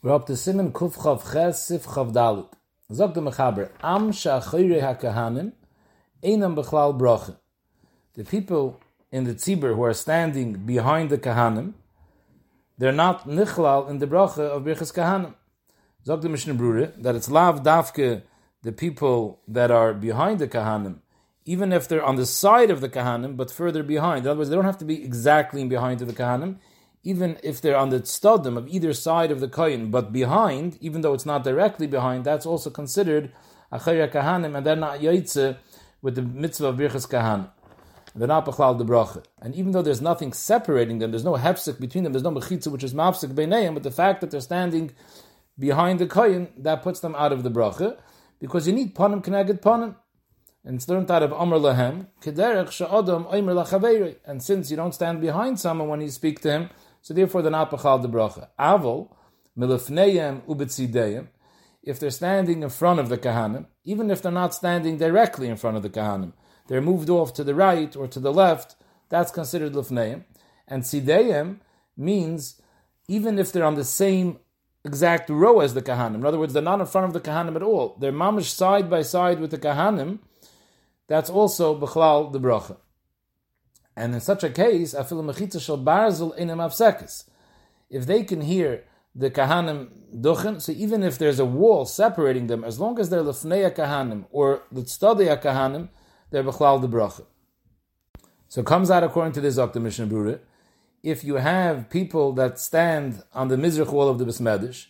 We're up to Simon Kuf Chav Ches Sif Chav Dalit. Zog the Mechaber, Am Sha'achayre HaKahanim, Einam Bechlal Broche. The people in the Tzibur who are standing behind the Kahanim, they're not Nichlal in the Broche of Birchas Kahanim. Zog the Mishnah Brure, that it's Lav Davke, the people that are behind the Kahanim, even if they're on the side of the Kahanim, but further behind. In other words, they don't have to be exactly behind the Kahanim, even if they're on the stadim of either side of the kohen, but behind, even though it's not directly behind, that's also considered achayya kahanim, and they're not yaitze with the mitzvah of birchas kahanim. They're not bechlal de bracha. And even though there's nothing separating them, there's no hefsek between them, there's no mechitza which is mafsek beineim, but the fact that they're standing behind the kohen, that puts them out of the bracha, because you need panim keneged panim. And it's learned out of Amr Lahem, Kederech Sha'adam Omer Lachaveri. And since you don't stand behind someone when you speak to him, so therefore they're not Bechal de Bracha. Avol, Milifneyem Ubetzideyem, if they're standing in front of the Kahanim, even if they're not standing directly in front of the Kahanim, they're moved off to the right or to the left, that's considered Lifneyem. And Sideyem means even if they're on the same exact row as the Kahanim. In other words, they're not in front of the Kahanim at all. They're mamish side by side with the Kahanim. That's also Bechlal the Bracha. And in such a case, mechitza shel barzel. If they can hear the kahanim duchen, so even if there's a wall separating them, as long as they're lefneya kahanim or litztadeya kahanim, they're bechlal de bracha. So it comes out according to this Dr. Mishnah Brura, if you have people that stand on the mizrach wall of the Besmedish,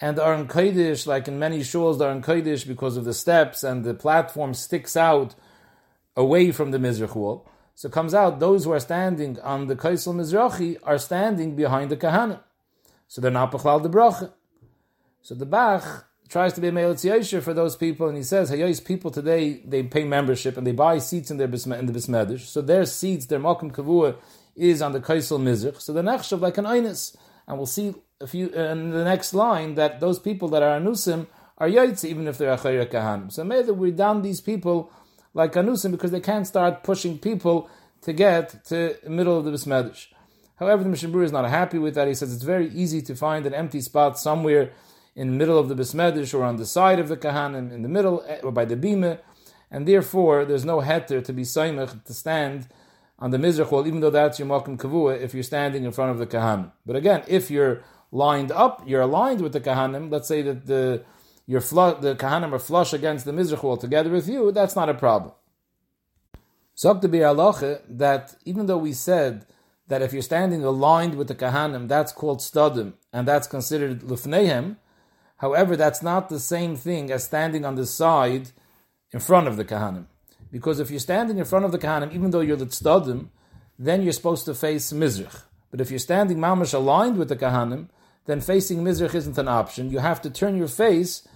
and are in Kodesh, like in many shuls, they're in Kodesh because of the steps and the platform sticks out away from the mizrach wall, so it comes out those who are standing on the Kaisel Mizrachi are standing behind the Kahana. So they're not Bechlal de Bracha. So the Bach tries to be a Me'eletz for those people, and he says, Hayos people today, they pay membership and they buy seats in their in the Bismedish. So their seats, their Malkum Kavua, is on the Kaisel Mizrach. So they're nechshav like an Einis. And we'll see a few uh, in the next line that those people that are Anusim are Yaitz, even if they're Achayra Kahanim. So may maybe we're down these people like Anusim because they can't start pushing people to get to the middle of the Bismedish. However, the Mishnah is not happy with that. He says it's very easy to find an empty spot somewhere in the middle of the Bismedish or on the side of the Kahanim, in the middle eh, or by the Bima, and therefore there's no heter to be Saimach to stand on the Mizrach wall, even though that's your Malkum Kavua, if you're standing in front of the Kahanim. But again, if you're lined up, you're aligned with the Kahanim, let's say that the your the Kahanim are flush against the Mizrach wall together with you, that's not a problem. Zog the Aloche that even though we said that if you're standing aligned with the Kahanim, that's called Stadim, and that's considered Lufnehem, however, that's not the same thing as standing on the side in front of the Kahanim. Because if you're standing in front of the Kahanim, even though you're the Stadim, then you're supposed to face Mizrach. But if you're standing mamash aligned with the Kahanim, then facing Mizrach isn't an option. You have to turn your face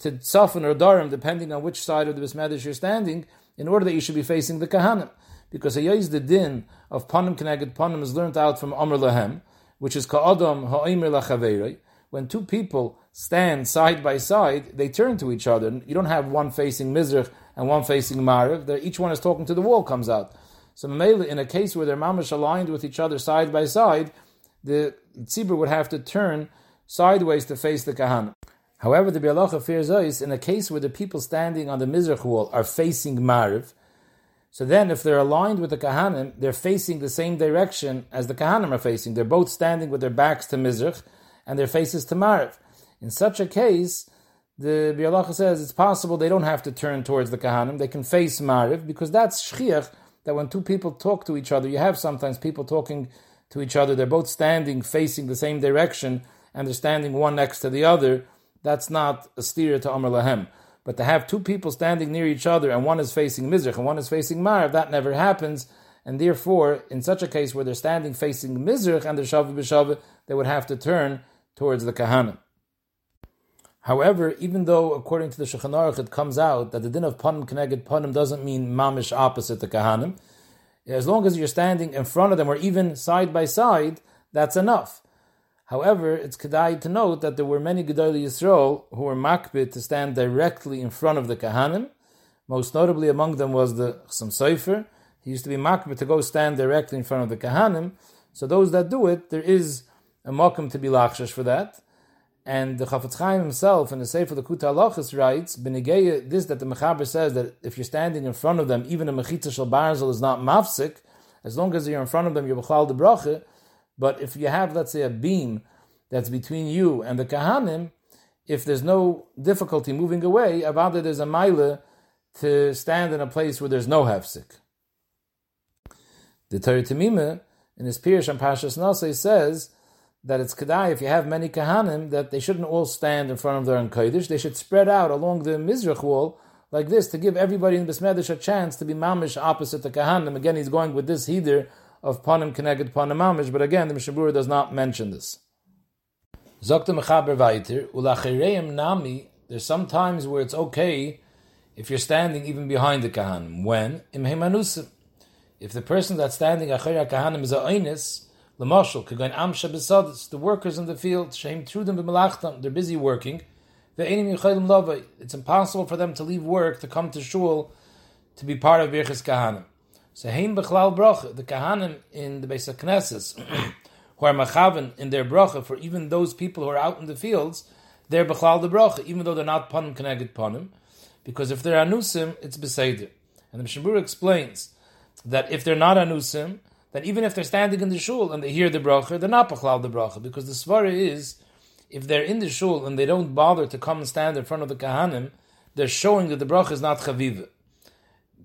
to soften or Darim, depending on which side of the Bismedish you're standing, in order that you should be facing the Kahanim. Because Hayyiz the din of Panim Keneged Panim is learned out from Amr Lahem, which is Ka'adam Ha'imir Lachaveirei. When two people stand side by side, they turn to each other. You don't have one facing Mizrach and one facing Mariv. Each one is talking to the wall, comes out. So in a case where they're mamish aligned with each other side by side, the tzibur would have to turn sideways to face the kahanim. However, the Bialacha fears is in a case where the people standing on the Mizrach wall are facing Mariv, so then if they're aligned with the Kahanim, they're facing the same direction as the Kahanim are facing. They're both standing with their backs to Mizrach and their faces to Mariv. In such a case, the Bialacha says it's possible they don't have to turn towards the Kahanim, they can face Mariv, because that's Shchiach, that when two people talk to each other, you have sometimes people talking to each other, they're both standing facing the same direction, and they're standing one next to the other, that's not a steer to Amr Lahem. But to have two people standing near each other and one is facing Mizrach and one is facing Marav, that never happens. And therefore, in such a case where they're standing facing Mizrach and the Shavah B'Shavah, they would have to turn towards the Kahanim. However, even though according to the Shulchan Aruch it comes out that the din of panim keneged panim doesn't mean mamish opposite the kahanim, as long as you're standing in front of them or even side by side, that's enough. However, it's kedai to note that there were many Gedolei Yisrael who were makbid to stand directly in front of the Kahanim. Most notably among them was the Chassam Sofer. He used to be makbid to go stand directly in front of the Kahanim. So those that do it, there is a mokum to be lakshash for that. And the Chafetz Chaim himself in the Sefer the Kuta Halachas writes, B'negeya, this that the Mechaber says that if you're standing in front of them, even a Mechitza Shal is not mafsik, as long as you're in front of them, you're B'chlal de Bracha. But if you have, let's say, a beam that's between you and the Kahanim, if there's no difficulty moving away, Avada there's a Maila to stand in a place where there's no Hefsik. The Torah Tamima, in his Pirish and Pashas Nasai, says that it's Kedai, if you have many Kahanim, that they shouldn't all stand in front of their Kodesh, they should spread out along the Mizrach wall like this to give everybody in Besmedish a chance to be mamish opposite the Kahanim. Again, he's going with this header of Panim connected Panim mamish, but again, the Mishabura does not mention this. Zokta Mechaber Vaiter, Ulachireim Nami, there's some times where it's okay if you're standing even behind the Kahanim. When? Im If the person that's standing Achir Kahanim is a Einis, Lamashal, Kagan Amsha Besadis, the workers in the field, Shem Trudim B'Malachtam, they're busy working. It's impossible for them to leave work to come to shul to be part of Birchas Kahanim. So Heim Bechlal Bracha, the Kahanim in the Beis Knesses, who are machaven in their bracha for even those people who are out in the fields, they're Bechlal the bracha, even though they're not Panim connected Panim, because if they're Anusim, it's Beseder. And the Mishabur explains that if they're not Anusim, that even if they're standing in the shul and they hear the bracha, they're not b'chlal the bracha, because the svara is, if they're in the shul and they don't bother to come and stand in front of the kahanim, they're showing that the bracha is not chaviva.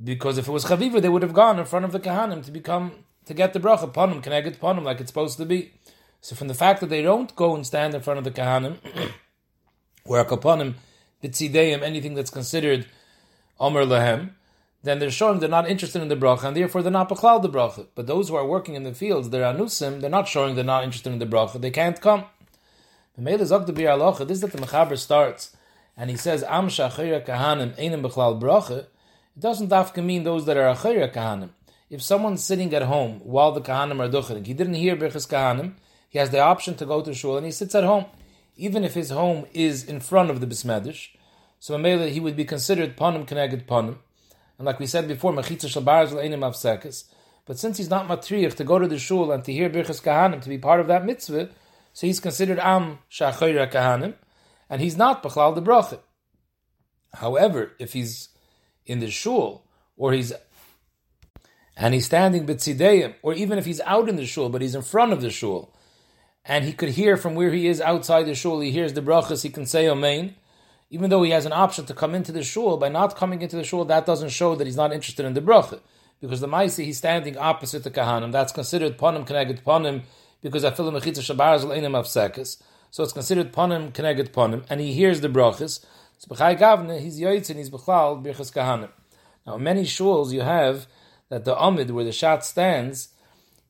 Because if it was chaviva, they would have gone in front of the kahanim to become to get the bracha panim, can I get panim like it's supposed to be. So from the fact that they don't go and stand in front of the kahanim, where a kapanim, bitzideim, anything that's considered omer lahem, then they're showing they're not interested in the bracha, and therefore they're not b'chlal the bracha. But those who are working in the fields, they're anusim, they're not showing they're not interested in the bracha, they can't come. This is that the Mechaber starts, and he says, Am kahanim einim b'chlal bracha, it doesn't to mean those that are achira kahanim. If someone's sitting at home while the kahanim are duchening, he didn't hear birchas kahanim, he has the option to go to shul, and he sits at home. Even if his home is in front of the bismedish, so he would be considered panim connected panim, and like we said before, mechitza shalbar einim avsekes. But since he's not matriach to go to the shul and to hear birchas kahanim to be part of that mitzvah, so he's considered am shachayra kahanim, and he's not b'chlal the bracha. However, if he's in the shul or he's and he's standing b'tzideim, or even if he's out in the shul but he's in front of the shul, and he could hear from where he is outside the shul, he hears the brachas, he can say amen even though he has an option to come into the shul, by not coming into the shul, that doesn't show that he's not interested in the bracha. Because the Maisi, he's standing opposite the Kahanim. That's considered Panim connected Panim, because Afilim Mechitza Shabar Einim Afsekis. So it's considered Panim connected Panim, and he hears the brachas. So B'chai Gavne, he's Yoitzin, he's B'chlal, Birchas Kahanim. Now, many shuls, you have that the Amid, where the Shat stands,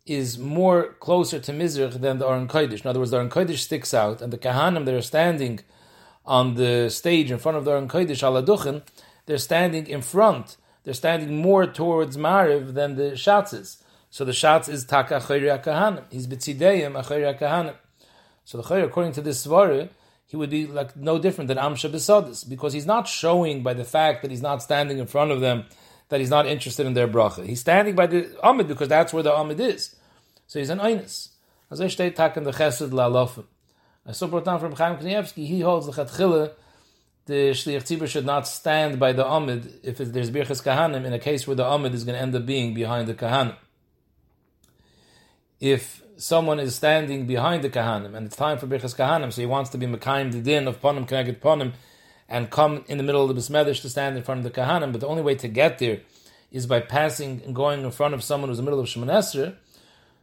is more closer to Mizrach than the Aron Kodesh. In other words, the Aron Kodesh sticks out, and the Kahanim that are standing on the stage in front of the Aron Kodesh Aladuchen, they're standing in front. They're standing more towards Mariv than the Shatzes. So the Shatz is Taka Chayri HaKahanim. He's B'tzideim Achayri HaKahanim. So the Chayri, according to this Svara, he would be like no different than Amsha Besodis, because he's not showing by the fact that he's not standing in front of them that he's not interested in their bracha. He's standing by the Amid because that's where the Amid is. So he's an Einis. As I state, tak in the Chesed la'alofim. I saw brought down from Chaim Kanievsky, he holds the Chatchila, the Shliach Tzibur should not stand by the Amid if there's Birchas Kahanim in a case where the Amid is going to end up being behind the Kahanim. If someone is standing behind the Kahanim and it's time for Birchas Kahanim, so he wants to be Mekayim the din of ponim connected ponim, and come in the middle of the Bismedish to stand in front of the Kahanim, but the only way to get there is by passing and going in front of someone who's in the middle of Shemoneh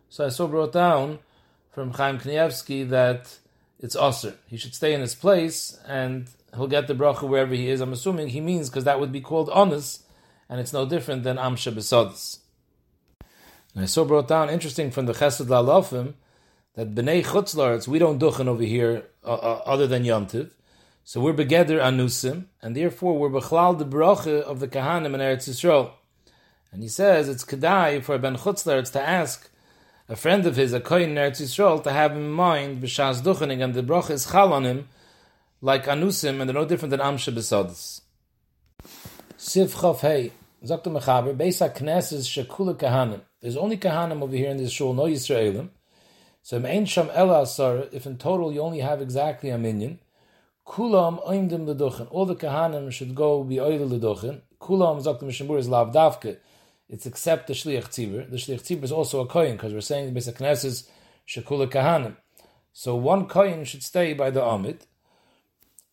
So I saw brought down from Chaim Kanievsky that it's Aser. He should stay in his place and he'll get the bracha wherever he is. I'm assuming he means because that would be called honest, and it's no different than Amsha Besodis. And I saw brought down, interesting from the Chesed Lalofim, that B'nai Chutzlaritz, we don't duchen over here uh, uh, other than Yontiv. So we're begeder anusim, and therefore we're bechlal the bracha of the kahanim in Eretz Yisrael. And he says it's kedai for Ben Chutzlaritz to ask a friend of his, a kohen in Eretz Yisrael, to have in mind b'shas duchening, and the bracha is chal on him, like anusim, and they're no different than amsha b'sodis. Siv chof hey, Dr. Mechaber, Beis HaKnesses Shekula Kahanim. There's only Kahanim over here in this shul, no Yisraelim. So sham if in total you only have exactly a minyan, kulam oimdim leduchen. All the kahanim should go be oil leduchen. Kulam zok the mishnah is lav. It's except the shliach tzibur. The shliach tzibur is also a kohen because we're saying the basic knesses shekula kahanim. So one kohen should stay by the amit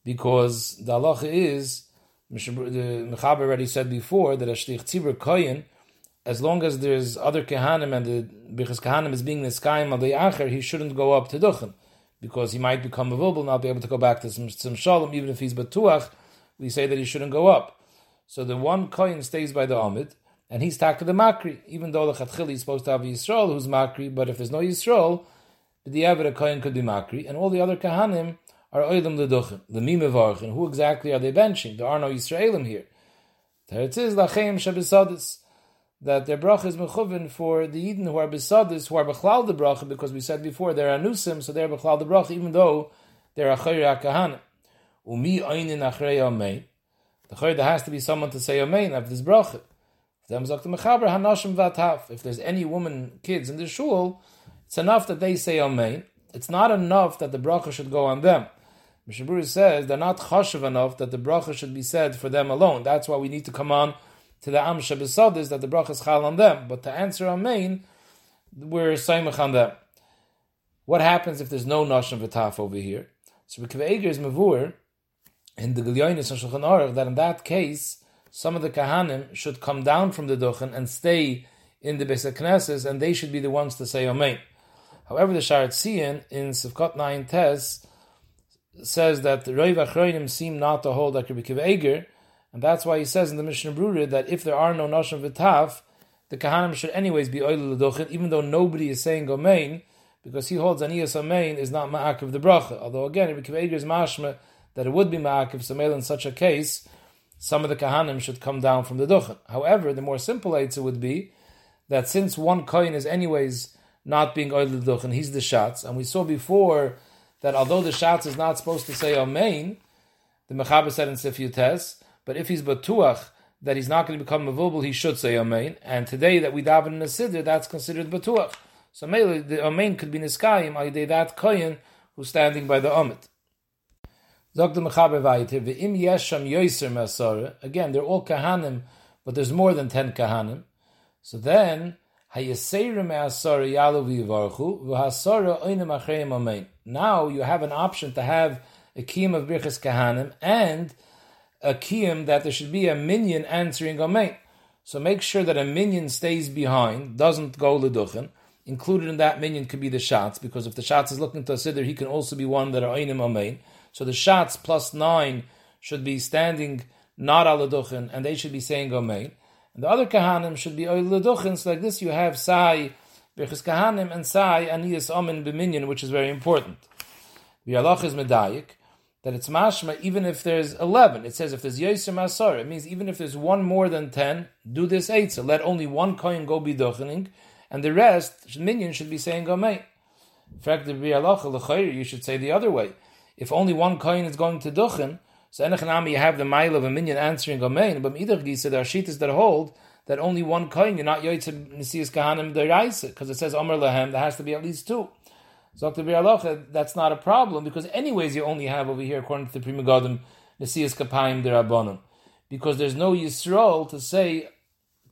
because the halacha is the Mechaber already said before that a shlich tzibur kohen as long as there's other kehanim and the bichas kehanim is being niskayim al acher, he shouldn't go up to duchen because he might become available, not be able to go back to some, shalom, even if he's batuach. We say that he shouldn't go up. So the one kohen stays by the amid, and he's taka the makri, even though the chatchili is supposed to have Yisrael who's makri, but if there's no Yisrael, the avid kohen could be makri, and all the other kahanim are oilim leduchen, the mimevarchen. Who exactly are they benching? There are no Yisraelim here. There it is, lachem shabisadis that their bracha is mechuvin for the Eden who are besadis, who are bechlal the bracha, because we said before they're anusim, so they're bechlal the bracha, even though they're achayir kahana. Umi oinin achrei amein. The chayr there has to be someone to say amein of this bracha. If there's any woman, kids in the shul, it's enough that they say amein. It's not enough that the bracha should go on them. Mishaburi says they're not chashav enough that the bracha should be said for them alone. That's why we need to come on to the Am Shabisod that the bracha is chal on them. But to answer Amein, we're Saimach on them. What happens if there's no Nashim V'taf over here? So Rekiv Eger is Mavur, in the Gilyonis and Shulchan Aruch, that in that case, some of the Kahanim should come down from the Duchen and stay in the Beis Knesses, and they should be the ones to say Amein. However, the Sha'ar HaTziyun in Sivkot 9 Tes says that the Reiv seem not to hold like Rekiv Eger, and that's why he says in the Mishnah Brura that if there are no Nashim V'taf, the Kahanim should anyways be Oil L'dochin, even though nobody is saying Gomein, because he holds Aniyas Amein is not Ma'akiv the Bracha. Although again, Rabbi Kiva is mashma that it would be Ma'akiv Samel in such a case, some of the Kahanim should come down from the Duchen. However, the more simple answer would be that since one coin is anyways not being Oil L'dochin, he's the Shatz, and we saw before that although the Shatz is not supposed to say Amein, the Mechaber said in Sifyutes, but if he's batuach that he's not going to become mavubal, he should say amen. And today that we daven in the siddur, that's considered batuach. So maybe the amen could be niskayim al that kohen who's standing by the omit. Again, they're all kahanim, but there's more than ten kahanim. So then, now you have an option to have a kiyum of birchas kahanim and a kiyum that there should be a minion answering Amen. So make sure that a minion stays behind, doesn't go leduchen. Included in that minion could be the shots, because if the shots is looking to a siddur, he can also be one that are oinim Amen. So the shots plus nine should be standing not al leduchen, and they should be saying Amen. And the other kahanim should be oil leduchen. So like this, you have sai birchis kahanim and sai aniyas amen b'minyan, which is very important. The halach is medayik that it's mashma even if there's 11. It says if there's Yosem Asar, it means even if there's one more than 10, do this. So let only one coin go be dochening, and the rest, minion should be saying Gomei. In fact, the you should say the other way. If only one coin is going to duchen, so enechanami you have the mile of a minion answering Gomei, but either gisa there are shitas that hold that only one coin, you're not Yotzim Nisias Kahanim Deraisa, because it says Omer Lahem, there has to be at least two. Dr. Bir that's not a problem because anyways you only have over here, according to the Pri Megadim, Nesias Kapayim Derabonim. Because there's no Yisrael to say,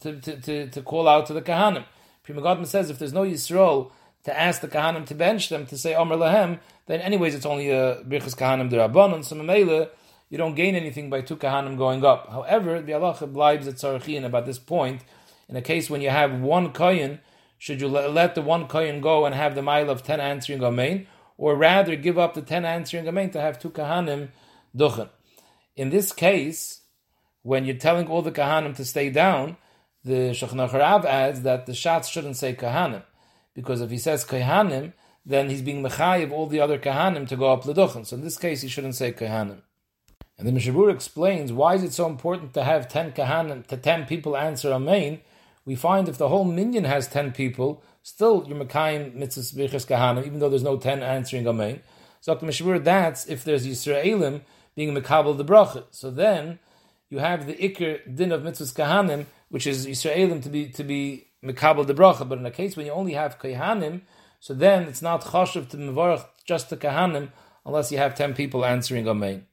to, to, to, to call out to the Kahanim. Pri Megadim says if there's no Yisrael to ask the Kahanim to bench them, to say Omer Lahem, then anyways it's only a Birchas Kahanim Derabonim. So Mamela, you don't gain anything by two Kahanim going up. However, the Allah blives at Tzarachin about this point, in a case when you have one Kayin, should you let the one kohen go and have the mile of ten answering amen, or rather give up the ten answering amen to have two kahanim duchen? In this case, when you're telling all the kahanim to stay down, the Aruch adds that the shots shouldn't say kahanim, because if he says kahanim, then he's being mechayiv all the other kahanim to go up the leduchen. So in this case, he shouldn't say kahanim. And the Mishabur explains why is it so important to have ten kahanim, to ten people answer amen, we find if the whole minion has 10 people, still you're Mekayim mitzvahs bichas kahana, even though there's no 10 answering Amen. So Mishmur, that's if there's Yisraelim being Mekabel the bracha. So then you have the Iker din of mitzvahs kahanim, which is Yisraelim to be to be Mekabel the bracha. But in a case when you only have kahanim, So then it's not choshev to mevorach just the kahanim unless you have ten people answering amen.